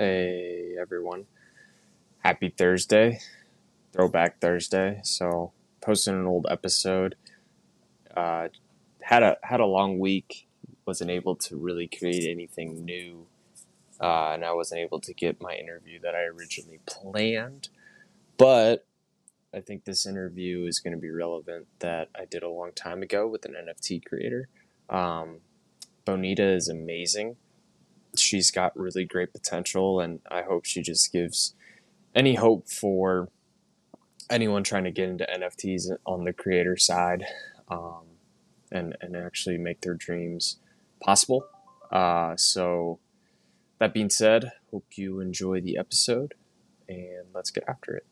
Hey everyone. Happy Thursday. Throwback Thursday. So posting an old episode. Uh, had a had a long week. Wasn't able to really create anything new. Uh, and I wasn't able to get my interview that I originally planned. But I think this interview is going to be relevant that I did a long time ago with an NFT creator. Um, Bonita is amazing she's got really great potential, and I hope she just gives any hope for anyone trying to get into NFTs on the creator side, um, and and actually make their dreams possible. Uh, so that being said, hope you enjoy the episode, and let's get after it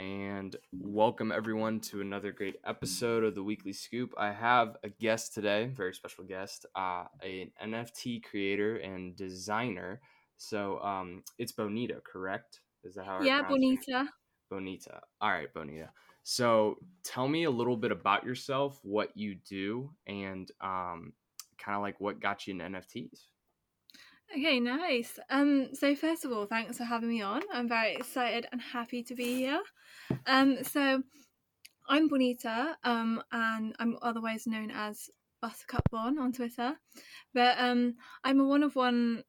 and welcome everyone to another great episode of the Weekly Scoop. I have a guest today, very special guest, uh, an NFT creator and designer. So um, it's Bonita, correct? Is that how? Yeah, Bonita. Bonita. All right, Bonita. So tell me a little bit about yourself, what you do, and um, kind of like what got you into NFTs. Okay, nice. Um, so first of all, thanks for having me on. I'm very excited and happy to be here. Um, so I'm Bonita, um, and I'm otherwise known as Buttercup Bon on Twitter. But um, I'm a one of one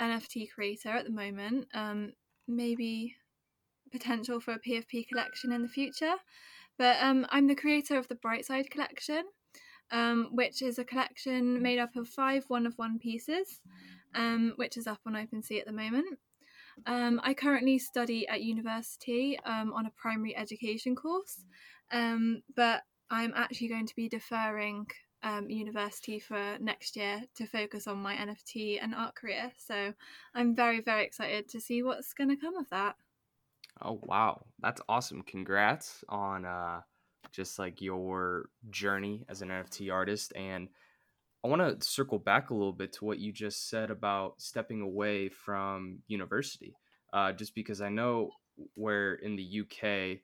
NFT creator at the moment. Um, maybe potential for a PFP collection in the future. But um, I'm the creator of the Brightside collection, um, which is a collection made up of five one of one pieces um, which is up on OpenSea at the moment. Um, I currently study at university um, on a primary education course, um, but I'm actually going to be deferring um, university for next year to focus on my NFT and art career. So I'm very, very excited to see what's going to come of that. Oh, wow. That's awesome. Congrats on uh, just like your journey as an NFT artist and I want to circle back a little bit to what you just said about stepping away from university, uh, just because I know where in the UK,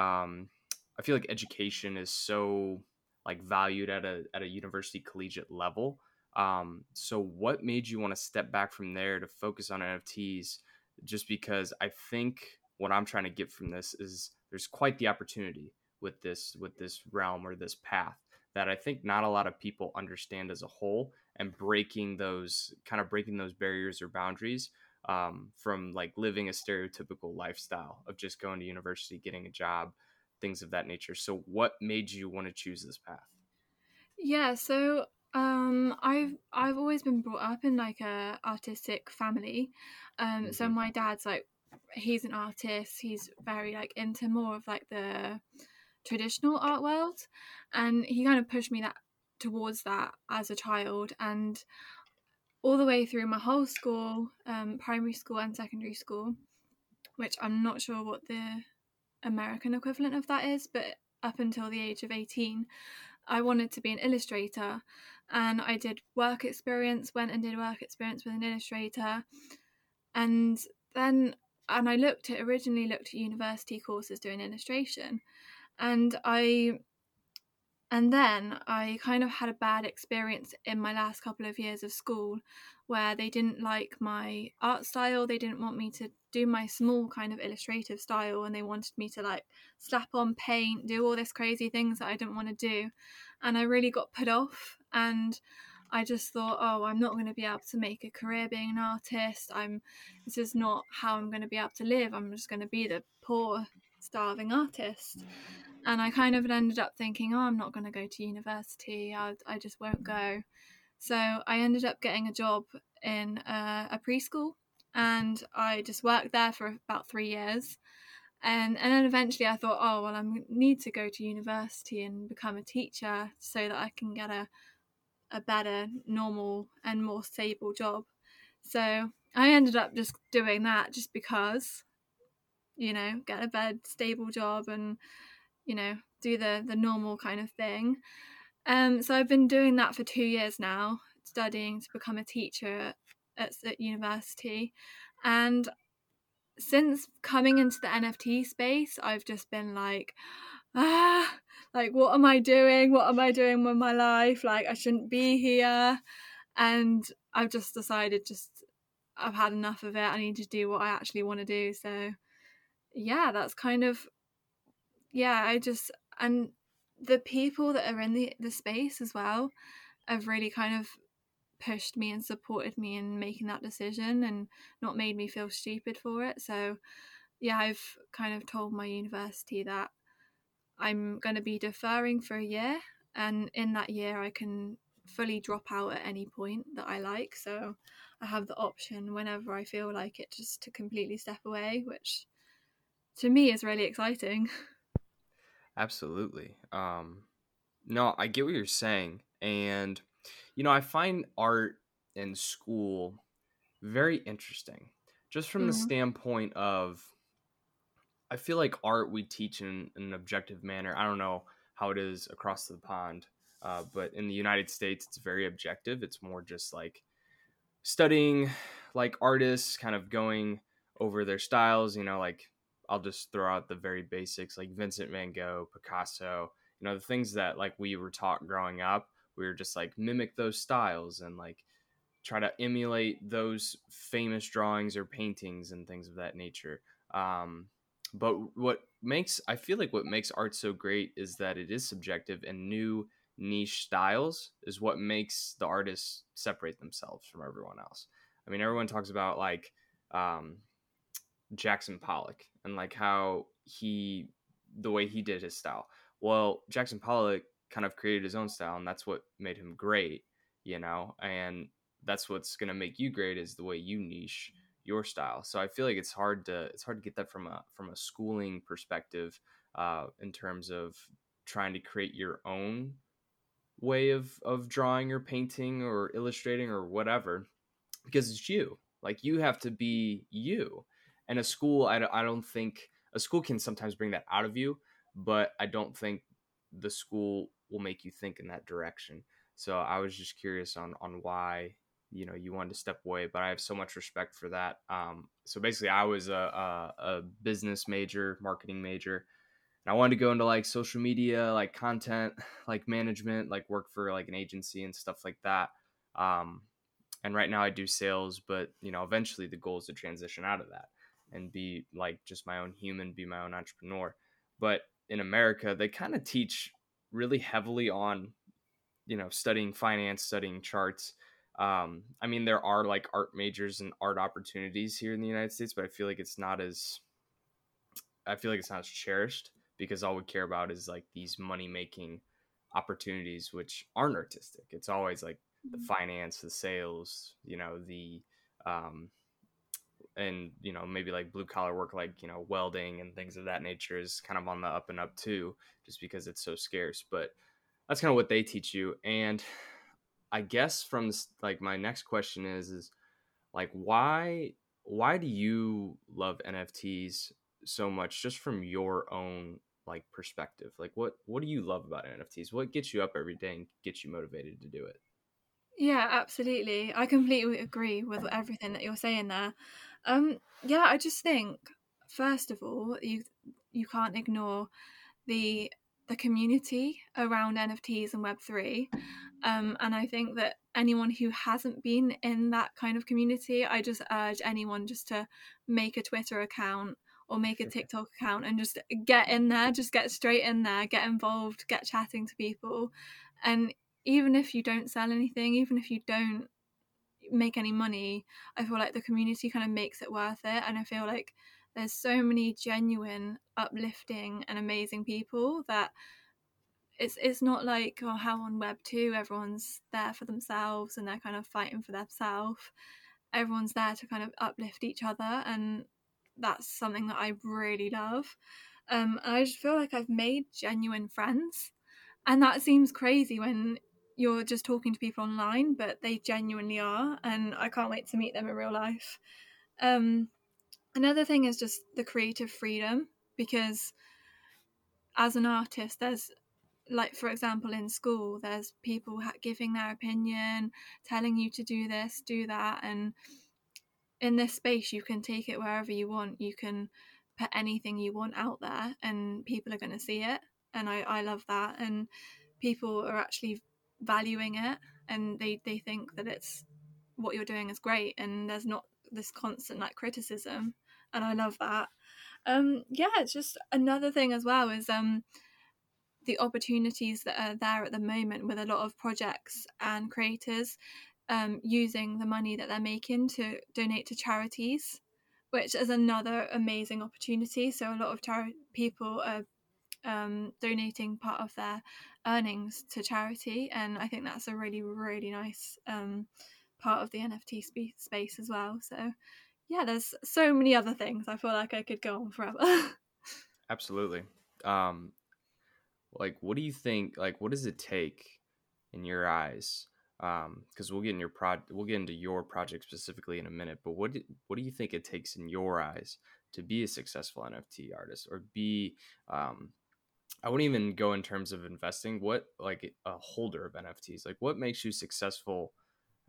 um, I feel like education is so like valued at a at a university collegiate level. Um, so, what made you want to step back from there to focus on NFTs? Just because I think what I'm trying to get from this is there's quite the opportunity with this with this realm or this path that I think not a lot of people understand as a whole and breaking those kind of breaking those barriers or boundaries um, from like living a stereotypical lifestyle of just going to university, getting a job, things of that nature. So, what made you want to choose this path? Yeah, so um, I've I've always been brought up in like a artistic family. Um, mm-hmm. so my dad's like he's an artist. He's very like into more of like the traditional art world and he kind of pushed me that towards that as a child and all the way through my whole school um, primary school and secondary school which i'm not sure what the american equivalent of that is but up until the age of 18 i wanted to be an illustrator and i did work experience went and did work experience with an illustrator and then and i looked at originally looked at university courses doing illustration and I and then I kind of had a bad experience in my last couple of years of school where they didn't like my art style. They didn't want me to do my small kind of illustrative style and they wanted me to like slap on paint, do all this crazy things that I didn't want to do. And I really got put off and I just thought, oh, I'm not going to be able to make a career being an artist. I'm this is not how I'm going to be able to live. I'm just going to be the poor starving artist and I kind of ended up thinking, oh, I'm not going to go to university. I, I just won't mm-hmm. go. So I ended up getting a job in a, a preschool, and I just worked there for about three years. And and then eventually I thought, oh well, I need to go to university and become a teacher so that I can get a a better, normal, and more stable job. So I ended up just doing that just because, you know, get a better, stable job and you know, do the the normal kind of thing. Um, so I've been doing that for two years now, studying to become a teacher at, at university, and since coming into the NFT space, I've just been like, ah, like what am I doing? What am I doing with my life? Like I shouldn't be here, and I've just decided just I've had enough of it. I need to do what I actually want to do. So yeah, that's kind of yeah, I just and the people that are in the the space as well have really kind of pushed me and supported me in making that decision and not made me feel stupid for it. So yeah, I've kind of told my university that I'm going to be deferring for a year and in that year I can fully drop out at any point that I like. So I have the option whenever I feel like it just to completely step away, which to me is really exciting. Absolutely. Um, no, I get what you're saying. And, you know, I find art in school very interesting, just from mm-hmm. the standpoint of, I feel like art we teach in, in, an objective manner. I don't know how it is across the pond, uh, but in the United States, it's very objective. It's more just like studying like artists, kind of going over their styles, you know, like I'll just throw out the very basics like Vincent van Gogh, Picasso, you know, the things that like we were taught growing up. We were just like mimic those styles and like try to emulate those famous drawings or paintings and things of that nature. Um, but what makes I feel like what makes art so great is that it is subjective and new niche styles is what makes the artists separate themselves from everyone else. I mean, everyone talks about like um, Jackson Pollock and like how he the way he did his style. Well, Jackson Pollock kind of created his own style and that's what made him great, you know? And that's what's going to make you great is the way you niche your style. So I feel like it's hard to it's hard to get that from a from a schooling perspective uh in terms of trying to create your own way of of drawing or painting or illustrating or whatever because it's you. Like you have to be you and a school I, I don't think a school can sometimes bring that out of you but i don't think the school will make you think in that direction. So i was just curious on on why you know you wanted to step away but i have so much respect for that um, so basically i was a, a, a business major marketing major and i wanted to go into like social media like content like management like work for like an agency and stuff like that um, and right now i do sales but you know eventually the goal is to transition out of that and be like just my own human, be my own entrepreneur. But in America, they kind of teach really heavily on, you know, studying finance, studying charts. Um, I mean, there are like art majors and art opportunities here in the United States, but I feel like it's not as, I feel like it's not as cherished because all we care about is like these money making opportunities, which aren't artistic. It's always like the mm-hmm. finance, the sales, you know, the, um, and you know maybe like blue collar work like you know welding and things of that nature is kind of on the up and up too just because it's so scarce but that's kind of what they teach you and i guess from this, like my next question is is like why why do you love nfts so much just from your own like perspective? Like what what do you love about nfts what gets you up every day and gets you motivated to do it? Yeah absolutely. I completely agree with everything that you're saying there um, yeah, I just think first of all, you you can't ignore the the community around NFTs and Web three, um, and I think that anyone who hasn't been in that kind of community, I just urge anyone just to make a Twitter account or make a TikTok account and just get in there, just get straight in there, get involved, get chatting to people, and even if you don't sell anything, even if you don't make any money, I feel like the community kind of makes it worth it. And I feel like there's so many genuine, uplifting, and amazing people that it's it's not like oh how on web 2 everyone's there for themselves and they're kind of fighting for themselves everyone's there to kind of uplift each other and that's something that i really love um, i just feel like i've made genuine friends and that seems crazy when you're just talking to people online, but they genuinely are, and I can't wait to meet them in real life. Um, another thing is just the creative freedom because as an artist, there's like for example in school there's people giving their opinion telling you to do this do that and in this space you can take it wherever you want you can put anything you want out there and people are going to see it and I, I love that and people are actually valuing it and they, they think that it's what you're doing is great and there's not this constant like criticism and i love that um yeah it's just another thing as well is um the opportunities that are there at the moment with a lot of projects and creators um, using the money that they're making to donate to charities, which is another amazing opportunity. So a lot of chari- people are um, donating part of their earnings to charity, and I think that's a really really nice um, part of the NFT sp- space as well. So yeah, there's so many other things. I feel like I could go on forever. Absolutely. Um, like, what do you think? Like, what does it take in your eyes? Because um, we'll get in your pro, we'll get into your project specifically in a minute. But what do, what do you think it takes in your eyes to be a successful NFT artist or be um, I wouldn't even go in terms of investing. What like a holder of NFTs? Like what makes you successful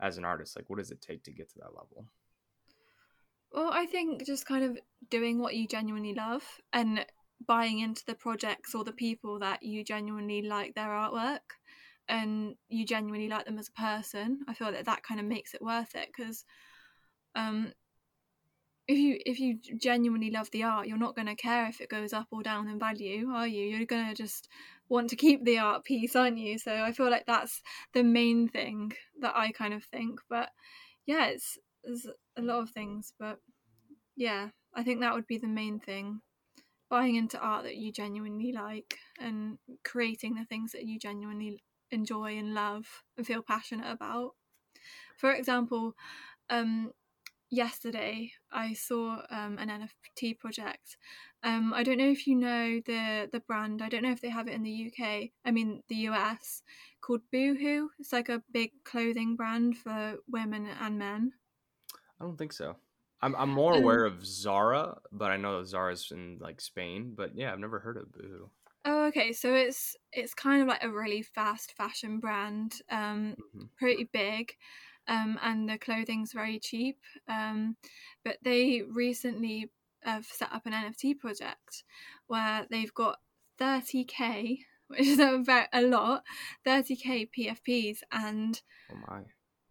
as an artist? Like what does it take to get to that level? Well, I think just kind of doing what you genuinely love and buying into the projects or the people that you genuinely like their artwork and you genuinely like them as a person. I feel that that kind of makes it worth it because um, if you if you genuinely love the art, you're not going to care if it goes up or down in value, are you? You're going to just want to keep the art piece, aren't you? So I feel like that's the main thing that I kind of think. But yeah, it's there's a lot of things, but yeah, I think that would be the main thing. Buying into art that you genuinely like and creating the things that you genuinely enjoy and love and feel passionate about. For example, um, yesterday I saw um, an NFT project. Um, I don't know if you know the the brand. I don't know if they have it in the UK. I mean the US, called Boohoo. It's like a big clothing brand for women and men. I don't think so. I'm I'm more um, aware of Zara, but I know that Zara's in like Spain. But yeah, I've never heard of Boohoo. Oh, okay. So it's it's kind of like a really fast fashion brand, um, mm-hmm. pretty big um, and the clothing's very cheap. Um, but they recently have set up an NFT project where they've got 30k, which is a, very, a lot, 30k PFPs, and oh my.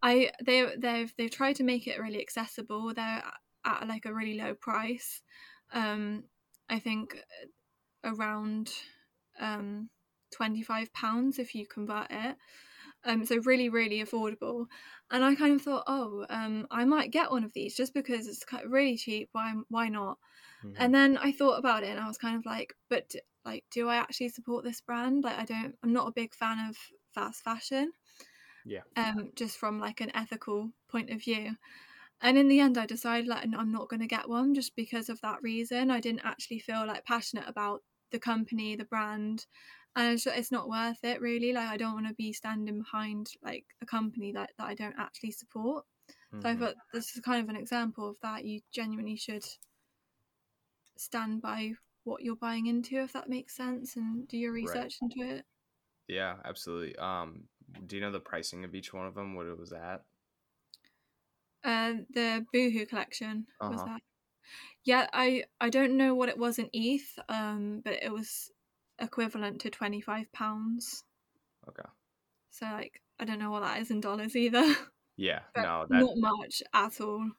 I they they've they've tried to make it really accessible. They're at like a really low price. Um, I think around um, twenty five pounds if you convert it. Um, so really, really affordable. And I kind of thought, oh, um, I might get one of these just because it's really cheap. Why, why not? Mm-hmm. And then I thought about it, and I was kind of like, but like, do I actually support this brand? Like, I don't. I'm not a big fan of fast fashion. Yeah. Um, just from like an ethical point of view. And in the end, I decided like I'm not going to get one just because of that reason. I didn't actually feel like passionate about the company, the brand, and it's, it's not worth it really like i don't want to be standing behind like a company that, that i don't actually support mm-hmm. so i mm-hmm. thought this is kind of an example of that you genuinely should stand by what you're buying into if that makes sense and do your research right. into it yeah absolutely um do you know the pricing of each one of them what it was at uh the boohoo collection uh-huh. was that yeah i i don't know what it was in eth um but it was equivalent to twenty five pounds. Okay. So like I don't know what that is in dollars either. Yeah, no, that... not much at all.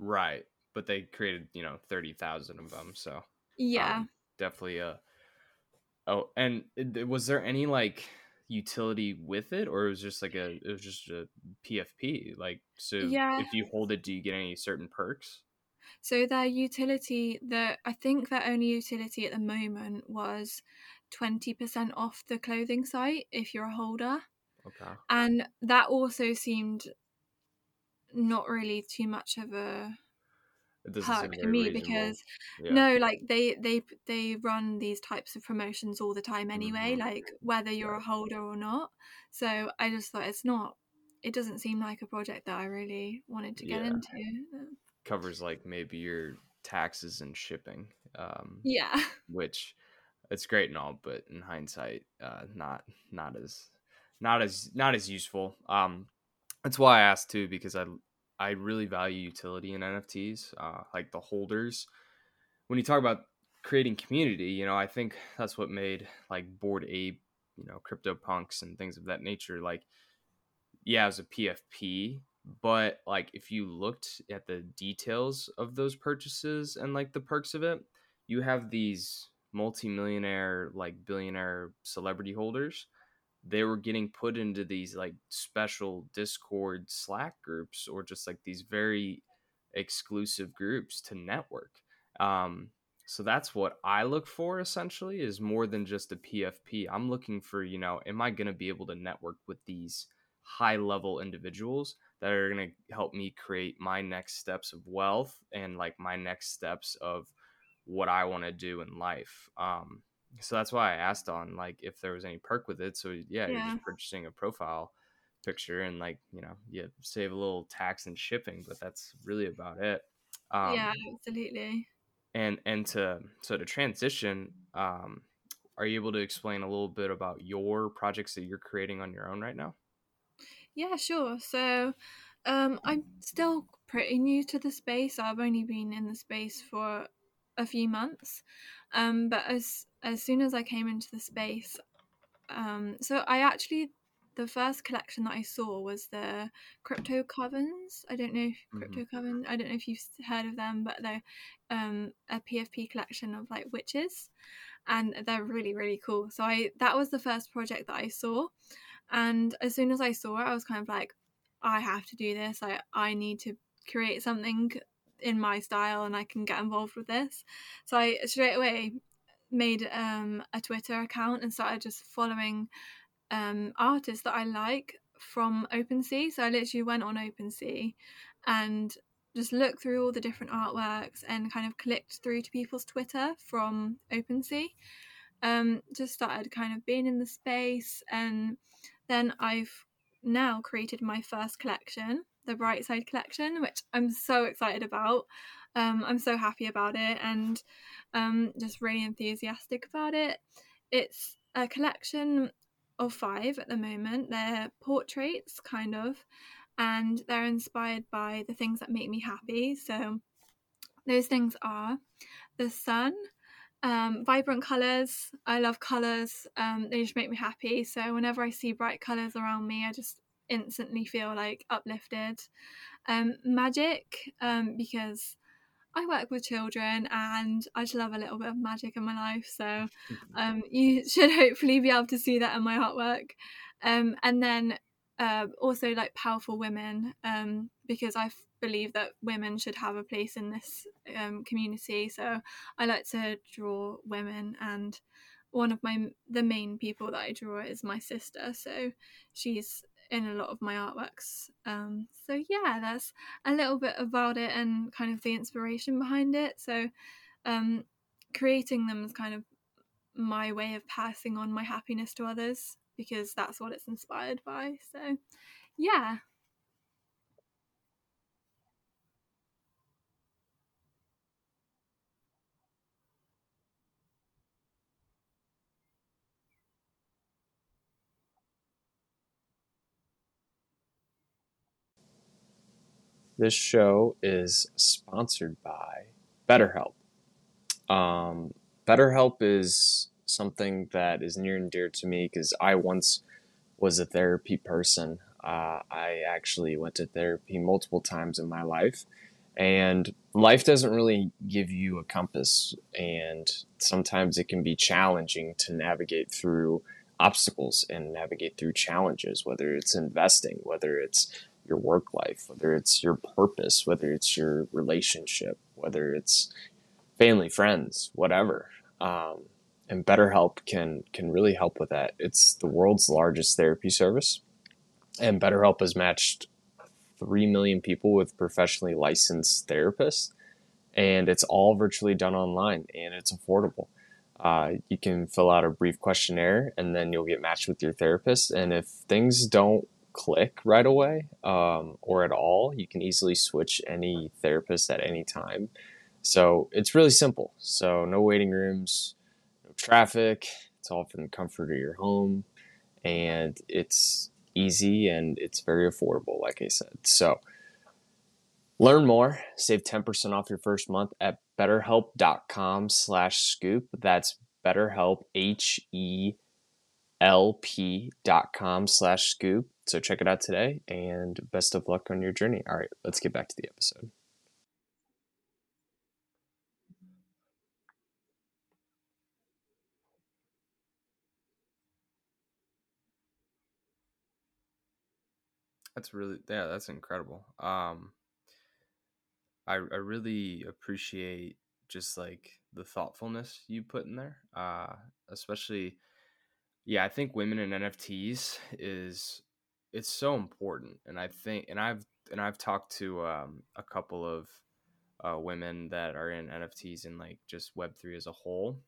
Right, but they created you know thirty thousand of them, so yeah, um, definitely a. Oh, and was there any like utility with it, or it was just like a it was just a PFP? Like, so yeah. if you hold it, do you get any certain perks? So their utility, the I think their only utility at the moment was 20% off the clothing site if you're a holder. Okay. And that also seemed not really too much of a perk to me reasonable. because yeah. no like they they they run these types of promotions all the time anyway mm-hmm. like whether you're a holder or not so i just thought it's not it doesn't seem like a project that i really wanted to get yeah. into covers like maybe your taxes and shipping um yeah which it's great and all, but in hindsight, uh, not not as not as not as useful. Um, that's why I asked too because I I really value utility in NFTs, uh, like the holders. When you talk about creating community, you know, I think that's what made like Bored Ape, you know, CryptoPunks and things of that nature. Like, yeah, as a PFP, but like if you looked at the details of those purchases and like the perks of it, you have these multimillionaire like billionaire celebrity holders they were getting put into these like special discord slack groups or just like these very exclusive groups to network. Um, so that's what i look for essentially is more than just a pfp i'm looking for you know am i going to be able to network with these high level individuals that are going to help me create my next steps of wealth and like my next steps of what I want to do in life. Um, so that's why I asked on like if there was any perk with it. So yeah, yeah, you're just purchasing a profile picture and like you know you save a little tax and shipping, but that's really about it. Um, yeah, absolutely. And and to so to transition, um, are you able to explain a little bit about your projects that you're creating on your own right now? Yeah, sure. So um, I'm still pretty new to the space. I've only been in the space for a few months. Um, but as as soon as I came into the space, um, so I actually the first collection that I saw was the Crypto Covens. I don't know if mm-hmm. Crypto Coven. I don't know if you've heard of them, but they're um, a PFP collection of like witches, and they're really really cool. So I that was the first project that I saw, and as soon as I saw it, I was kind of like, I have to do this. I I need to create something in my style and I can get involved with this. So I straight away made um, a Twitter account and started just following um, artists that I like from OpenSea. So I literally went on OpenSea and just looked through all the different artworks and kind of clicked through to people's Twitter from OpenSea. Um, just started kind of being in the space and then I've now created my first collection the Bright Side collection, which I'm so excited about. Um, I'm so happy about it and um, just really enthusiastic about it. It's a collection of five at the moment. They're portraits, kind of, and they're inspired by the things that make me happy. So, those things are the sun, um, vibrant colours. I love colours, um, they just make me happy. So, whenever I see bright colours around me, I just instantly feel like uplifted. Um, magic, um, because I work with children and I just love a little bit of magic in my life. So um, you should hopefully be able to see that in my artwork. Um, and then uh, also like powerful women, um, because I believe that women should have a place in this um, community. So I like to draw women and one of my the main people that I draw is my sister. So she's in a lot of my artworks. Um, so yeah, that's a little bit about it and kind of the inspiration behind it. So um, creating them is kind of my way of passing on my happiness to others because that's what it's inspired by. So yeah. This show is sponsored by BetterHelp. Um, BetterHelp is something that is near and dear to me because I once was a therapy person. Uh, I actually went to therapy multiple times in my life, and life doesn't really give you a compass, and sometimes it can be challenging to navigate through obstacles and navigate through challenges, whether it's investing, whether it's your work life, whether it's your purpose, whether it's your relationship, whether it's family, friends, whatever. Um, and BetterHelp can can really help with that. It's the world's largest therapy service, and BetterHelp has matched three million people with professionally licensed therapists, and it's all virtually done online and it's affordable. Uh, you can fill out a brief questionnaire and then you'll get matched with your therapist. And if things don't click right away um, or at all, you can easily switch any therapist at any time. So it's really simple. So no waiting rooms, no traffic. It's all from the comfort of your home, and it's easy and it's very affordable, like I said. So learn more, save 10% off your first month at betterhelp.com slash scoop. That's betterhelp, H-E-L-P dot com slash scoop so check it out today and best of luck on your journey. All right, let's get back to the episode. That's really yeah, that's incredible. Um I I really appreciate just like the thoughtfulness you put in there. Uh especially yeah, I think women in NFTs is it's so important and I think and I've and I've talked to um a couple of uh women that are in NFTs and like just web3 as a whole.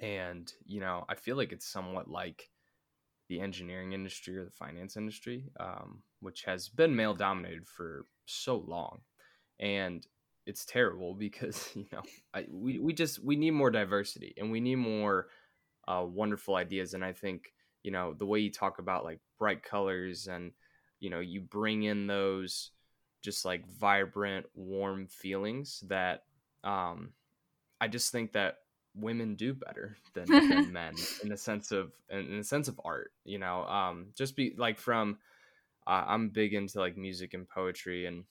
And you know, I feel like it's somewhat like the engineering industry or the finance industry, um, which has been male dominated for so long, and it's terrible because you know I, we we just we need more diversity and we need more uh, wonderful ideas. And I think you know the way you talk about like bright colors and you know you bring in those just like vibrant, warm feelings that um, I just think that women do better than, than men in the sense of in the sense of art you know um just be like from uh, i'm big into like music and poetry and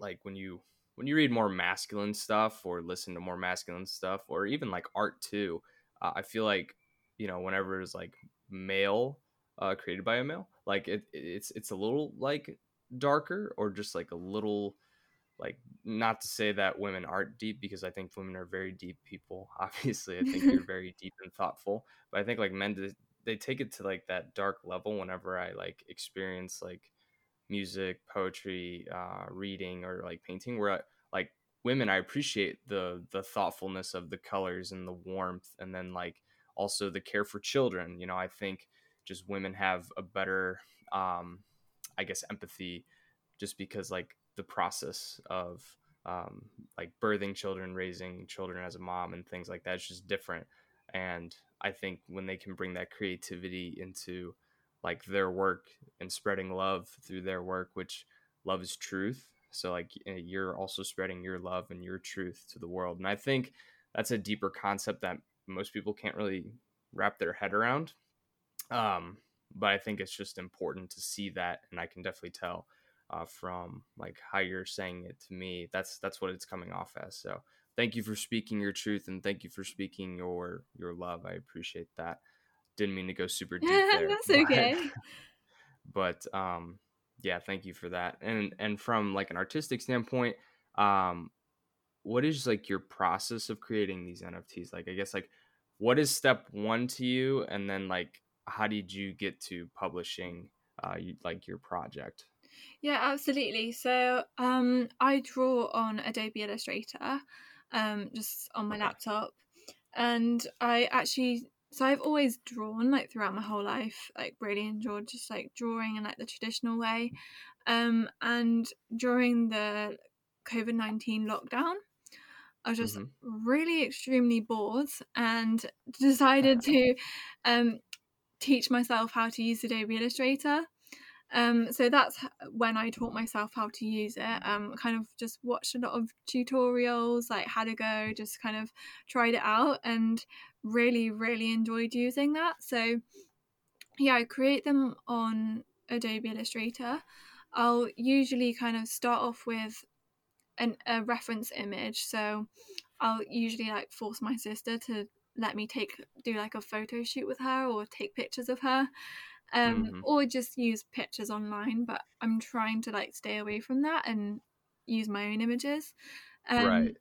like when you when you read more masculine stuff or listen to more masculine stuff or even like art too uh, i feel like you know whenever it's like male uh created by a male like it it's it's a little like darker or just like a little like not to say that women aren't deep because I think women are very deep people. Obviously, I think you're very deep and thoughtful, but I think like men they take it to like that dark level whenever I like experience like music, poetry, uh, reading, or like painting. Where I, like women, I appreciate the the thoughtfulness of the colors and the warmth, and then like also the care for children. You know, I think just women have a better, um, I guess, empathy, just because like the process of um, like birthing children, raising children as a mom, and things like that. It's just different. And I think when they can bring that creativity into like their work and spreading love through their work, which love is truth. So like you're also spreading your love and your truth to the world. And I think that's a deeper concept that most people can't really wrap their head around. Um, but I think it's just important to see that, and I can definitely tell uh, from like how you're saying it to me. That's that's what it's coming off as. So thank you for speaking your truth and thank you for speaking your your love. I appreciate that. Didn't mean to go super deep there. that's okay. But, but um yeah, thank you for that. And and from like an artistic standpoint, um what is like your process of creating these NFTs? Like I guess like what is step 1 to you and then like how did you get to publishing uh you, like your project? Yeah, absolutely. So um, I draw on Adobe Illustrator, um, just on my laptop, and I actually so I've always drawn like throughout my whole life, like really enjoyed just like drawing in like the traditional way, um, and during the COVID nineteen lockdown. I was just mm-hmm. really extremely bored and decided to um, teach myself how to use Adobe Illustrator. Um, so that's when I taught myself how to use it. Um, kind of just watched a lot of tutorials, like how to go, just kind of tried it out and really, really enjoyed using that. So yeah, I create them on Adobe Illustrator. I'll usually kind of start off with an, a reference image. So I'll usually like force my sister to let me take do like a photo shoot with her or take pictures of her um, mm-hmm. or just use pictures online. But I'm trying to like stay away from that and use my own images. Um, right.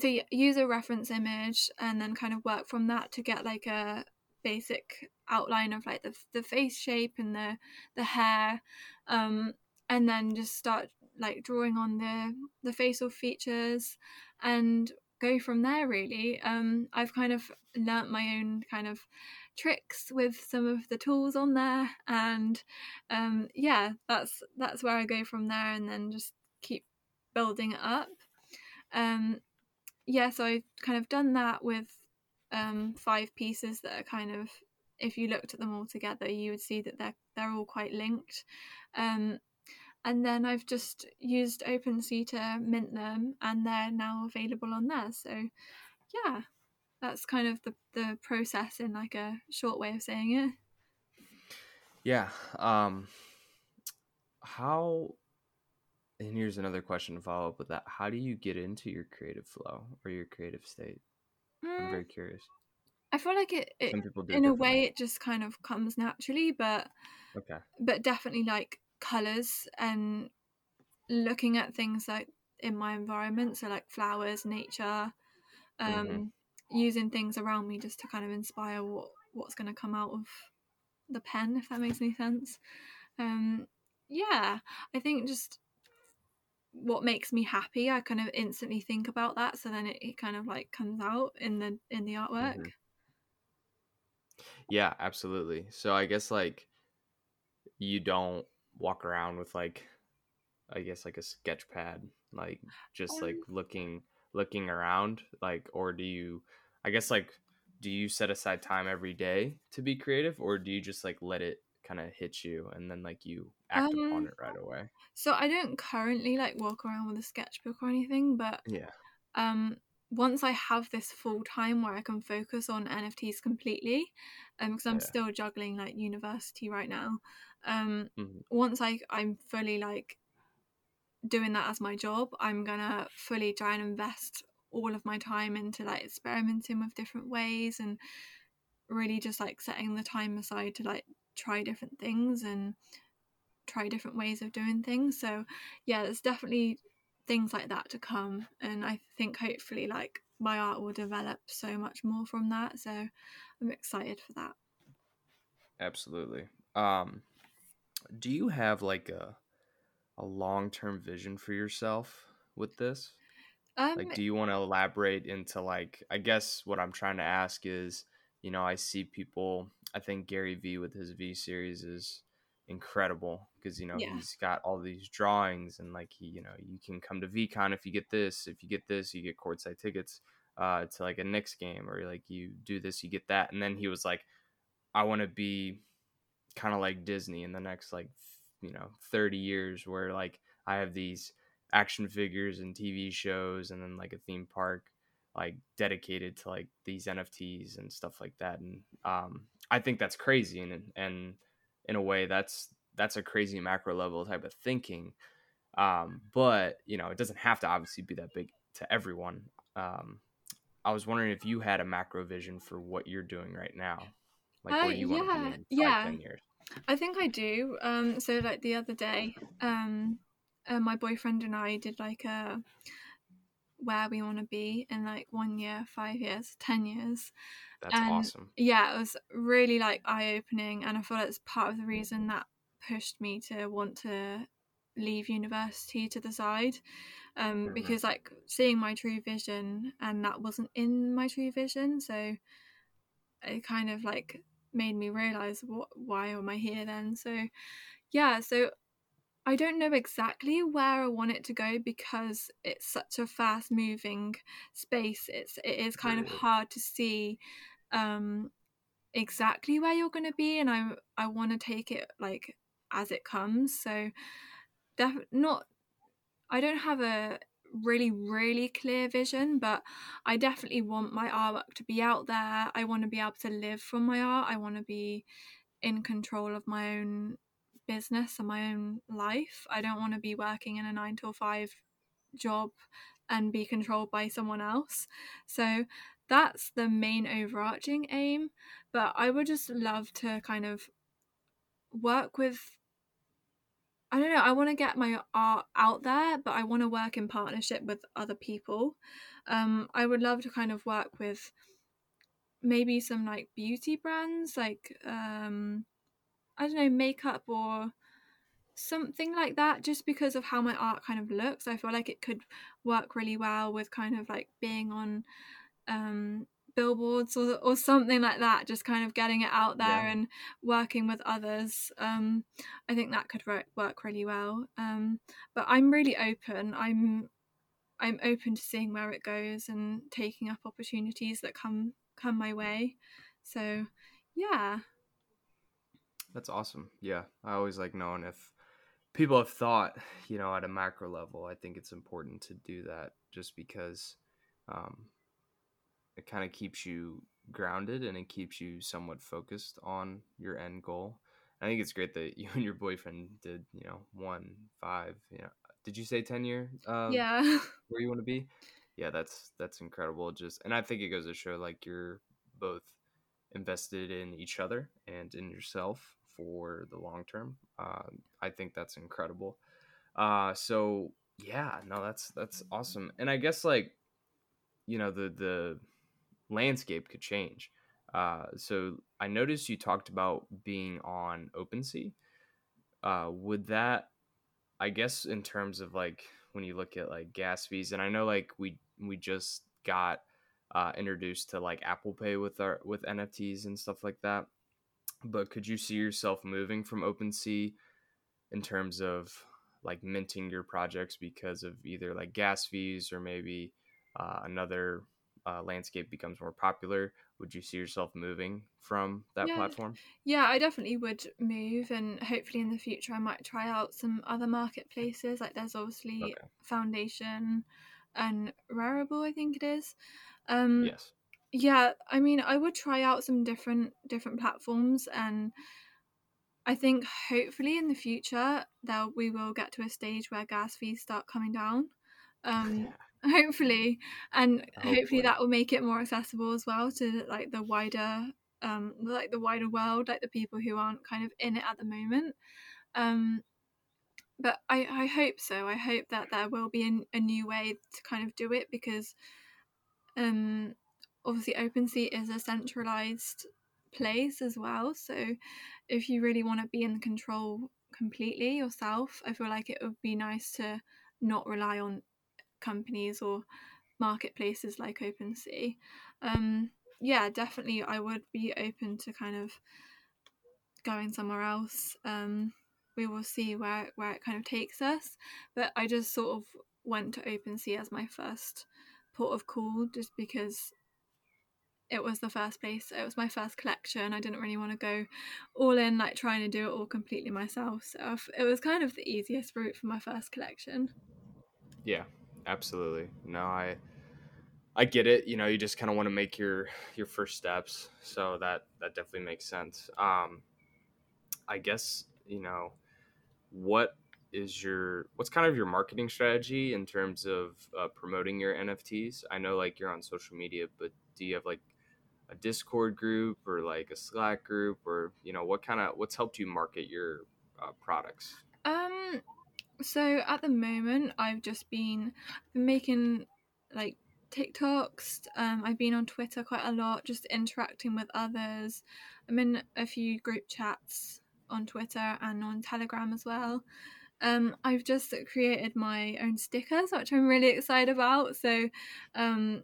So use a reference image and then kind of work from that to get like a basic outline of like the the face shape and the the hair, um, and then just start like drawing on the the facial features and go from there really. Um i've kind of learnt my own kind of tricks with some of the tools on there and um, yeah that's that's where i go from there and then just keep building it up. Um, yeah so i've kind of done that with um, five pieces that are kind of if you looked at them all together you would see that they're they're all quite linked. Um, and then I've just used OpenSea to mint them, and they're now available on there. So, yeah, that's kind of the, the process in like a short way of saying it Yeah. Um how and here's another question to follow up with that. How do you get into your creative flow or your creative state? I'm Mm, very curious. I feel like it, it Some people do it in a way it just kind of comes naturally, but Okay. but definitely like colors and looking at things like in my environment, so like flowers, nature, um, Mhm. using things around me just to kind of inspire what what's going to come out of the pen, if that makes any sense. Um, yeah, I think just what makes me happy, I kind of instantly think about that, so then it, it kind of like comes out in the in the artwork. Mhm. Yeah, absolutely. So I guess like you don't walk around with like I guess like a sketch pad, like just like Um, looking looking around, like or do you I guess like do you set aside time every day to be creative or do you just like let it kind of hit you and then like you act upon um, it right away? so I don't currently like walk around with a sketchbook or anything, but Yeah. um once I have this full time where I can focus on NFTs completely, um because I'm Yeah. still juggling like university right now. Um Mhm. once I I'm fully like doing that as my job, I'm gonna fully try and invest all of my time into like experimenting with different ways and really just like setting the time aside to like try different things and try different ways of doing things. So yeah, there's definitely things like that to come and I think hopefully like my art will develop so much more from that. So I'm excited for that. Absolutely. Um do you have like a a long-term vision for yourself with this? Um Like do you want to elaborate into like I guess what I'm trying to ask is, you know, I see people I think Gary Vee with his V series is incredible because you know yeah. he's got all these drawings and like he you know you can come to VeeCon if you get this if you get this you get courtside tickets uh to like a Knicks game or like you do this you get that and then he was like I want to be kind of like Disney in the next like you know 30 years where like I have these action figures and TV shows and then like a theme park like dedicated to like these NFTs and stuff like that and um I think that's crazy and and in a way that's that's a crazy macro level type of thinking um but you know it doesn't have to obviously be that big to everyone um I was wondering if you had a macro vision for what you're doing right now like Uh where you want to be yeah, in five yeah. ten years I think I do. Um, so like the other day, um, uh, my boyfriend and I did like a where we want to be in like one year, five years, ten years, that's and awesome yeah, it was really like eye opening, and I feel like it's part of the reason that pushed me to want to leave university to the side um Mhm. because like seeing my true vision and that wasn't in my true vision so it kind of like made me realize what why am I here then? So yeah so I don't know exactly where I want it to go because it's such a fast moving space. It's it is kind of hard to see um exactly where you're going to be and I I want to take it like as it comes. So def- not I don't have a really really clear vision but I definitely want my artwork to be out there. I want to be able to live from my art. I want to be in control of my own business and my own life. I don't want to be working in a 9 to 5 job and be controlled by someone else. So that's the main overarching aim but I would just love to kind of work with I don't know, I want to get my art out there, but I want to work in partnership with other people. Um, I would love to kind of work with maybe some like beauty brands, like um, I don't know, makeup or something like that, just because of how my art kind of looks. I feel like it could work really well with kind of like being on um billboards or, or something like that just kind of getting it out there Yeah. and working with others um i think that could work, work really well um but i'm really open i'm i'm open to seeing where it goes and taking up opportunities that come come my way so yeah That's awesome. Yeah, I always like knowing if people have thought, you know, at a macro level. I think it's important to do that just because um, it kind of keeps you grounded and it keeps you somewhat focused on your end goal. I think it's great that you and your boyfriend did, you know, one, five, you know, did you say 10 year? Uh, yeah. Where you want to be? Yeah, that's, that's incredible. Just, and I think it goes to show like you're both invested in each other and in yourself for the long term. Uh, I think that's incredible. Uh, so yeah, no, that's, that's awesome. And I guess like, you know, the, the landscape could change uh, so I noticed you talked about being on OpenSea. Uh, would that, I guess, in terms of like when you look at like gas fees, and I know like we we just got uh, introduced to like Apple Pay with our with NFTs and stuff like that. But could you see yourself moving from OpenSea in terms of like minting your projects because of either like gas fees or maybe uh, another uh, landscape becomes more popular, would you see yourself moving from that yeah. platform? Yeah, I definitely would move, and hopefully in the future I might try out some other marketplaces. Like there's obviously okay. Foundation and Rarible, I think it is. Um, yes. Yeah, I mean, I would try out some different different platforms, and I think hopefully in the future that we will get to a stage where gas fees start coming down. Um, yeah hopefully and hopefully. hopefully. that will make it more accessible as well to like the wider um like the wider world like the people who aren't kind of in it at the moment um but i i hope so i hope that there will be an, a new way to kind of do it because um obviously OpenSea is a centralized place as well so if you really want to be in control completely yourself i feel like it would be nice to not rely on companies or marketplaces like OpenSea. Um, yeah, definitely, I would be open to kind of going somewhere else. Um, we will see where where it kind of takes us, but I just sort of went to OpenSea as my first port of call, just because it was the first place it was my first collection. I didn't really want to go all in like trying to do it all completely myself. So it was kind of the easiest route for my first collection. Yeah absolutely. No, I I get it. You know, you just kind of want to make your your first steps, so that that definitely makes sense. Um, I guess you know what is your what's kind of your marketing strategy in terms of uh, promoting your NFTs? I know like you're on social media, but do you have like a Discord group or like a Slack group or you know what kind of what's helped you market your uh, products? So at the moment, I've just been, been making like TikToks. Um, I've been on Twitter quite a lot, just interacting with others. I'm in a few group chats on Twitter and on Telegram as well. Um, I've just created my own stickers, which I'm really excited about. So, um,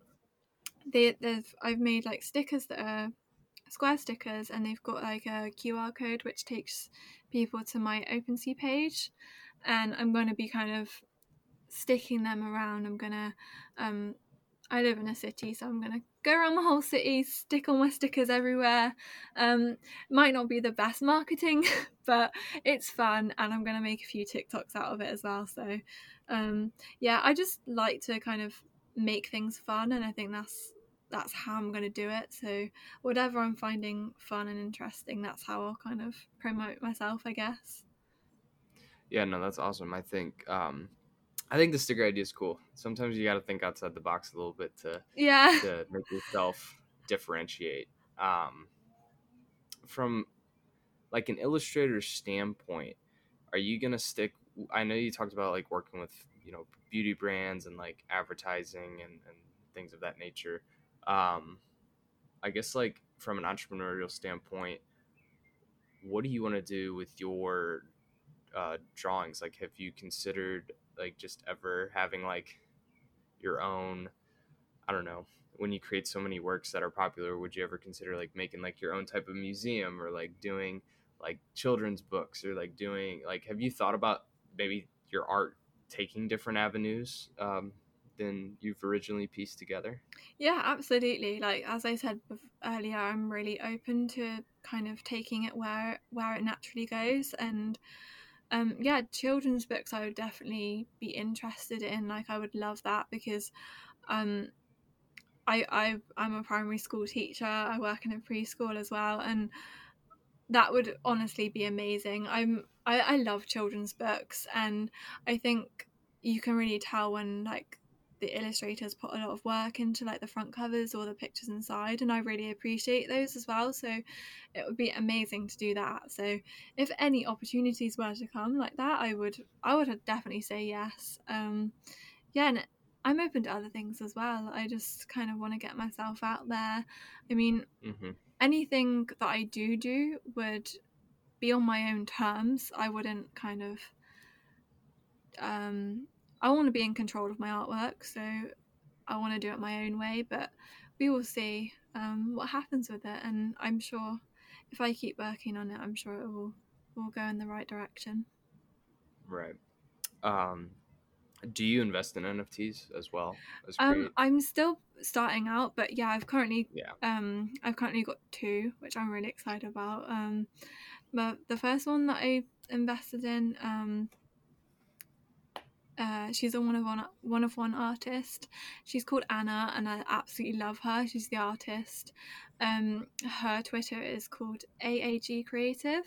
they, they've I've made like stickers that are square stickers, and they've got like a QR code which takes people to my OpenSea page and I'm going to be kind of sticking them around. I'm going to, um, I live in a city, so I'm going to go around the whole city, stick all my stickers everywhere. Um, might not be the best marketing, but it's fun, and I'm going to make a few TikToks out of it as well. So, um, yeah, I just like to kind of make things fun, and I think that's that's how I'm going to do it. So, whatever I'm finding fun and interesting, that's how I'll kind of promote myself, I guess. Yeah, no, that's awesome. I think um I think the sticker idea is cool. Sometimes you got to think outside the box a little bit to yeah to make yourself differentiate. Um, from like an illustrator standpoint, are you gonna stick? I know you talked about like working with you know beauty brands and like advertising and, and things of that nature. Um, I guess like from an entrepreneurial standpoint, what do you want to do with your uh, drawings like have you considered like just ever having like your own i don't know when you create so many works that are popular would you ever consider like making like your own type of museum or like doing like children's books or like doing like have you thought about maybe your art taking different avenues um, than you've originally pieced together? Yeah absolutely. Like as i said earlier i'm really open to kind of taking it where where it naturally goes and um yeah children's books i would definitely be interested in like i would love that because um I, I I'm a primary school teacher. I work in a preschool as well, and that would honestly be amazing. I'm I, I love children's books and I think you can really tell when like the illustrators put a lot of work into like the front covers or the pictures inside and I really appreciate those as well so it would be amazing to do that. So if any opportunities were to come like that I would I would definitely say yes. Um yeah and I'm open to other things as well. I just kind of want to get myself out there. I mean mm-hmm. anything that I do do would be on my own terms. I wouldn't kind of um I want to be in control of my artwork, so I want to do it my own way. But we will see um, what happens with it, and I'm sure if I keep working on it, I'm sure it will will go in the right direction. Right. Um, do you invest in NFTs as well? As um, I'm still starting out, but yeah, I've currently yeah. um I've currently got two, which I'm really excited about. Um, but the first one that I invested in um uh, she's a one of one one of one artist. She's called Anna, and I absolutely love her. She's the artist. Um, her Twitter is called AAG Creative,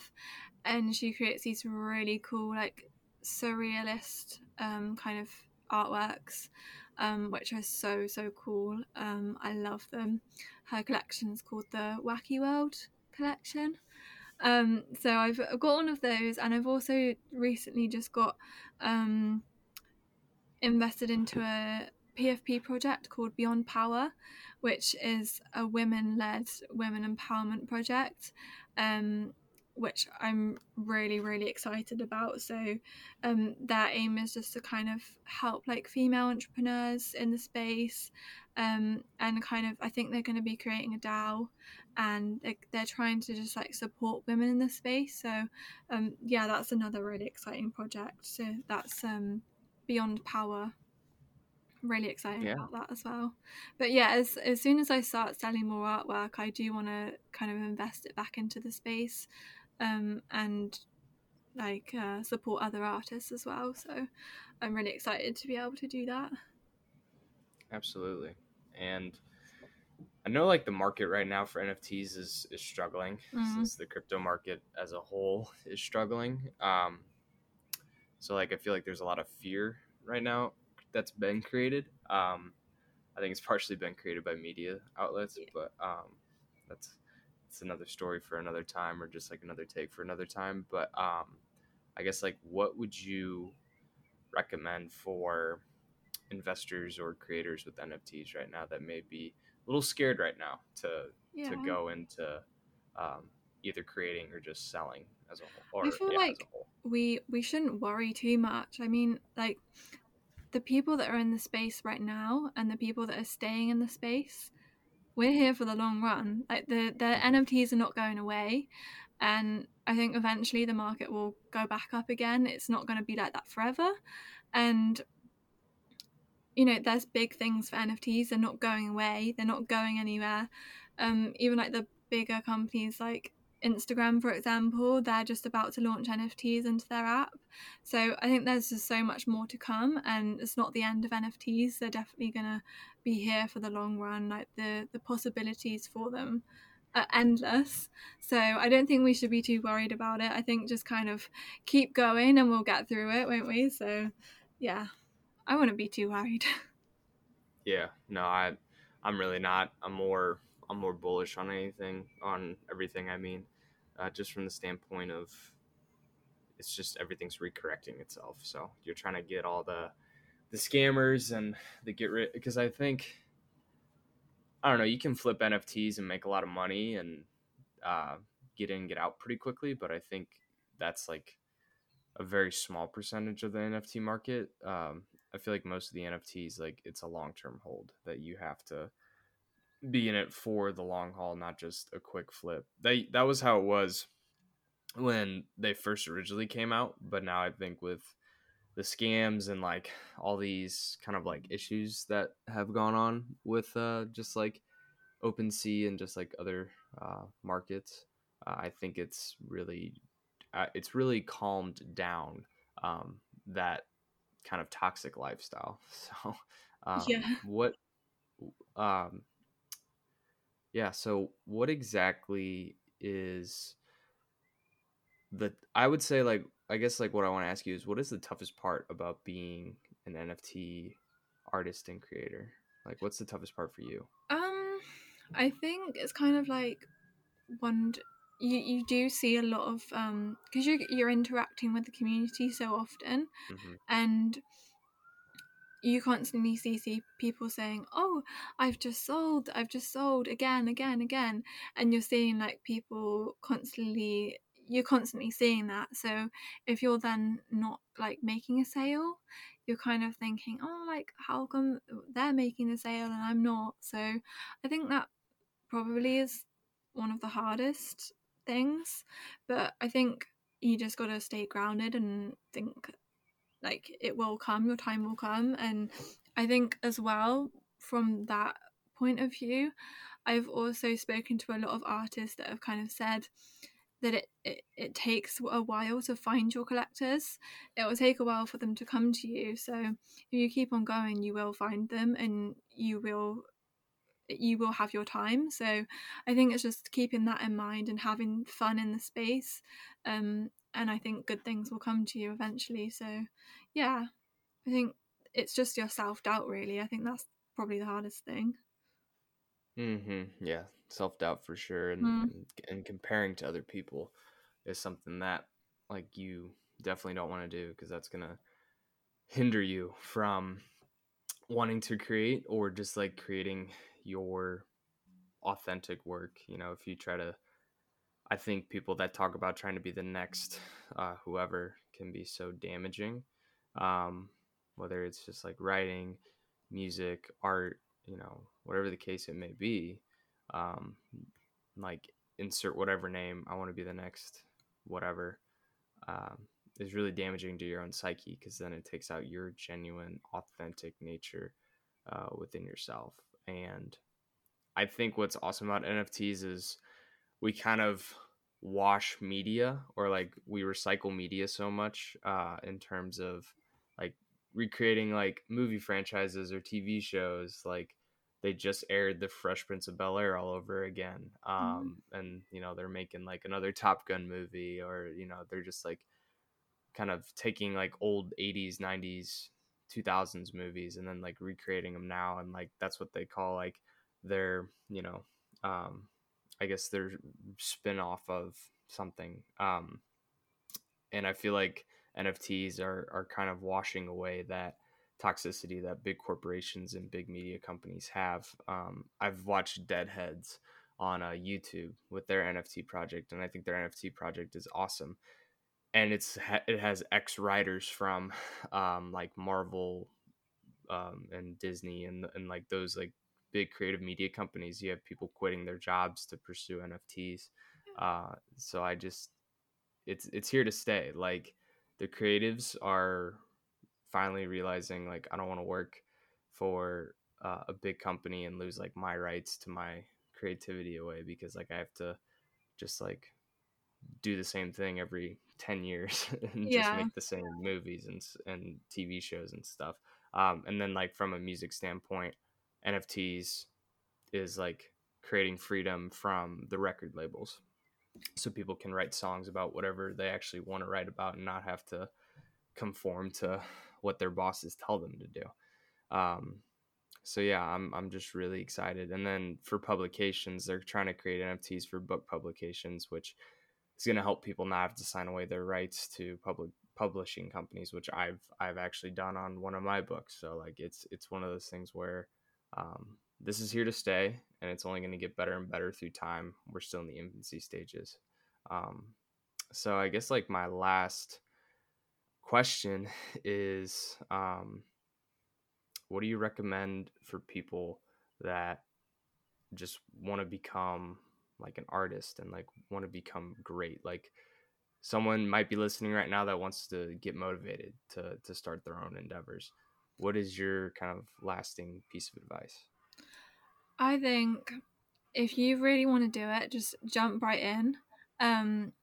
and she creates these really cool, like surrealist um, kind of artworks, um, which are so so cool. Um, I love them. Her collection is called the Wacky World collection. Um, so I've, I've got one of those, and I've also recently just got um, invested into a PFP project called Beyond Power, which is a women led women empowerment project. Um, which I'm really, really excited about. So, um, their aim is just to kind of help like female entrepreneurs in the space, um, and kind of I think they're going to be creating a DAO, and they, they're trying to just like support women in the space. So, um, yeah, that's another really exciting project. So that's um, beyond power. Really excited yeah. about that as well. But yeah as, as soon as i start selling more artwork i do want to kind of invest it back into the space um, and like uh, support other artists as well. So i'm really excited to be able to do that. Absolutely. And i know like the market right now for nfts is is struggling. Mm-hmm. since the crypto market as a whole is struggling. Um so like i feel like there's a lot of fear right now that's been created. Um, I think it's partially been created by media outlets, yeah. but um, that's it's another story for another time, or just like another take for another time. But um, I guess like what would you recommend for investors or creators with NFTs right now that may be a little scared right now to yeah. to go into um, either creating or just selling as a whole? Or, I feel yeah, like we we shouldn't worry too much. I mean, like the people that are in the space right now and the people that are staying in the space, we're here for the long run. Like the the NFTs are not going away, and I think eventually the market will go back up again. It's not going to be like that forever, and you know there's big things for NFTs. They're not going away. They're not going anywhere. Um, even like the bigger companies like Instagram, for example, they're just about to launch NFTs into their app. So I think there's just so much more to come, and it's not the end of NFTs. They're definitely going to be here for the long run. Like the the possibilities for them are endless. So I don't think we should be too worried about it. I think just kind of keep going, and we'll get through it, won't we? So yeah, I wouldn't be too worried. Yeah, no, I I'm really not. I'm more I'm more bullish on anything, on everything. I mean, uh, just from the standpoint of it's just everything's recorrecting itself. So you're trying to get all the the scammers and the get rid because I think I don't know you can flip NFTs and make a lot of money and uh, get in get out pretty quickly, but I think that's like a very small percentage of the NFT market. Um, I feel like most of the NFTs like it's a long term hold that you have to be in it for the long haul, not just a quick flip. They that was how it was when they first originally came out, but now I think with the scams and like all these kind of like issues that have gone on with uh just like OpenSea and just like other uh markets, uh, I think it's really uh, it's really calmed down um that kind of toxic lifestyle. So um, yeah. what um yeah. So, what exactly is the I would say like I guess like what I want to ask you is what is the toughest part about being an NFT artist and creator? Like what's the toughest part for you? Um I think it's kind of like one you, you do see a lot of um because you're, you're interacting with the community so often mm-hmm. and you constantly see, see people saying, "Oh, I've just sold, I've just sold again, again, again," and you're seeing like people constantly. You're constantly seeing that. So if you're then not like making a sale, you're kind of thinking, "Oh, like how come they're making the sale and I'm not?" So I think that probably is one of the hardest things. But I think you just got to stay grounded and think like it will come your time will come. And i think as well from that point of view i've also spoken to a lot of artists that have kind of said that it, it, it takes a while to find your collectors. It will take a while for them to come to you. So if you keep on going you will find them and you will you will have your time. So i think it's just keeping that in mind and having fun in the space um, and I think good things will come to you eventually. So, yeah, I think it's just your self doubt, really. I think that's probably the hardest thing. Hmm. Yeah, self doubt for sure, and, mm. and and comparing to other people is something that like you definitely don't want to do because that's gonna hinder you from wanting to create or just like creating your authentic work. You know, if you try to I think people that talk about trying to be the next uh, whoever can be so damaging. Um, whether it's just like writing, music, art, you know, whatever the case it may be. Um, like insert whatever name I want to be the next whatever um, is really damaging to your own psyche because then it takes out your genuine, authentic nature uh, within yourself. And I think what's awesome about NFTs is we kind of wash media or like we recycle media so much uh, in terms of like recreating like movie franchises or TV shows. Like they just aired the Fresh Prince of Bel Air all over again, mm-hmm. um, mm-hmm. and you know they're making like another Top Gun movie, or you know they're just like kind of taking like old 80s 90s 2000s movies and then like recreating them now and like that's what they call like their you know um I guess they're spin off of something. Um, and I feel like NFTs are are kind of washing away that toxicity that big corporations and big media companies have. Um, I've watched Deadheads on uh, YouTube with their NFT project, and I think their NFT project is awesome. And it's it has ex writers from um, like Marvel um, and Disney and and like those like big creative media companies, you have people quitting their jobs to pursue NFTs. Uh, so I just, it's it's here to stay. Like the creatives are finally realizing, like I don't want to work for uh, a big company and lose like my rights to my creativity away because like I have to just like do the same thing every 10 years and yeah. just make the same movies and and TV shows and stuff. Um, and then like from a music standpoint, NFTs is like creating freedom from the record labels. So people can write songs about whatever they actually want to write about and not have to conform to what their bosses tell them to do. Um, so yeah, I'm I'm just really excited. And then for publications, they're trying to create NFTs for book publications, which is going to help people not have to sign away their rights to public publishing companies, which I've I've actually done on one of my books. So like it's it's one of those things where um, this is here to stay, and it's only going to get better and better through time. We're still in the infancy stages. Um, so I guess like my last question is, um, what do you recommend for people that just want to become like an artist and like want to become great? Like someone might be listening right now that wants to get motivated to to start their own endeavors what is your kind of lasting piece of advice? I think if you really want to do it, just jump right in. Um,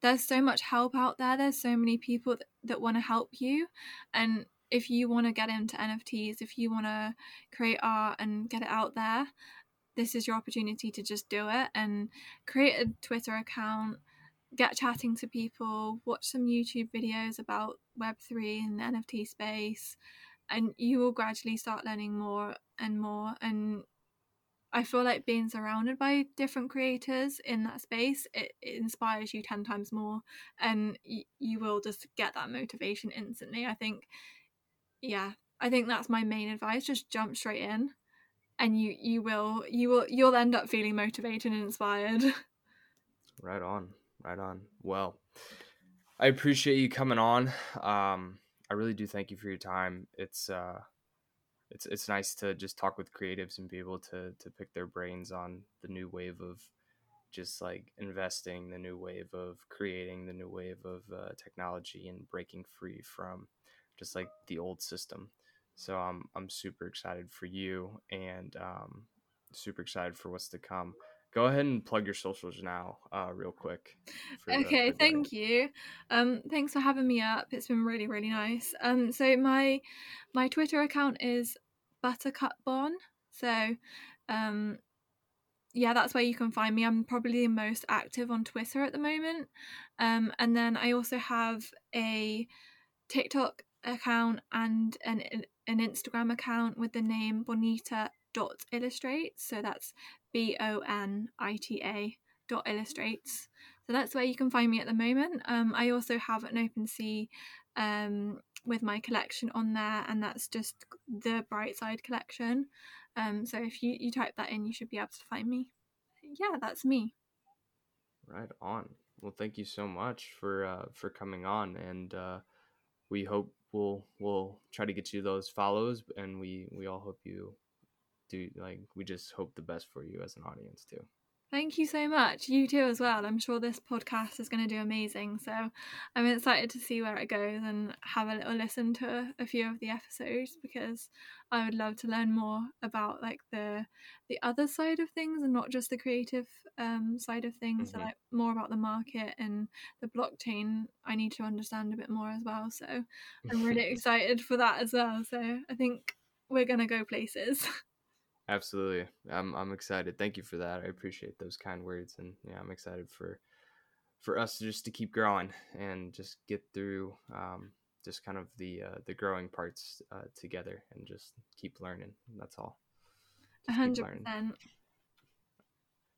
there's so much help out there. There's so many people that, that want to help you. And if you want to get into NFTs, if you want to create art and get it out there, this is your opportunity to just do it and create a Twitter account, get chatting to people, watch some YouTube videos about Web3 and the NFT space, and you will gradually start learning more and more. And I feel like being surrounded by different creators in that space, it, it inspires you 10 times more, and y- you will just get that motivation instantly. I think, yeah, I think that's my main advice. Just jump straight in and you you will you will you'll end up feeling motivated and inspired right on right on well i appreciate you coming on um i really do thank you for your time it's uh it's it's nice to just talk with creatives and be able to to pick their brains on the new wave of just like investing the new wave of creating the new wave of uh, technology and breaking free from just like the old system so I'm I'm super excited for you and um, super excited for what's to come. Go ahead and plug your socials now, uh, real quick. okay, the, thank you. Um, thanks for having me up. It's been really really nice. Um, so my my Twitter account is Buttercupbon. So, um, yeah, that's where you can find me. I'm probably the most active on Twitter at the moment. Um, and then I also have a TikTok account and an an Instagram account with the name bonita dot illustrates. So that's B O N I T A dot illustrates. So that's where you can find me at the moment. Um, I also have an OpenSea um, with my collection on there, and that's just the Bright Side collection. Um, so if you, you type that in, you should be able to find me. Yeah, that's me. Right on. Well, thank you so much for uh, for coming on, and uh, we hope we'll we'll try to get you those follows and we we all hope you do like we just hope the best for you as an audience too Thank you so much. You too, as well. I'm sure this podcast is going to do amazing. So I'm excited to see where it goes and have a little listen to a few of the episodes because I would love to learn more about like the the other side of things and not just the creative um, side of things. Mm-hmm. So like more about the market and the blockchain. I need to understand a bit more as well. So I'm really excited for that as well. So I think we're going to go places. Absolutely. I'm I'm excited. Thank you for that. I appreciate those kind words and yeah, I'm excited for for us just to keep growing and just get through um, just kind of the uh, the growing parts uh, together and just keep learning. That's all. hundred percent.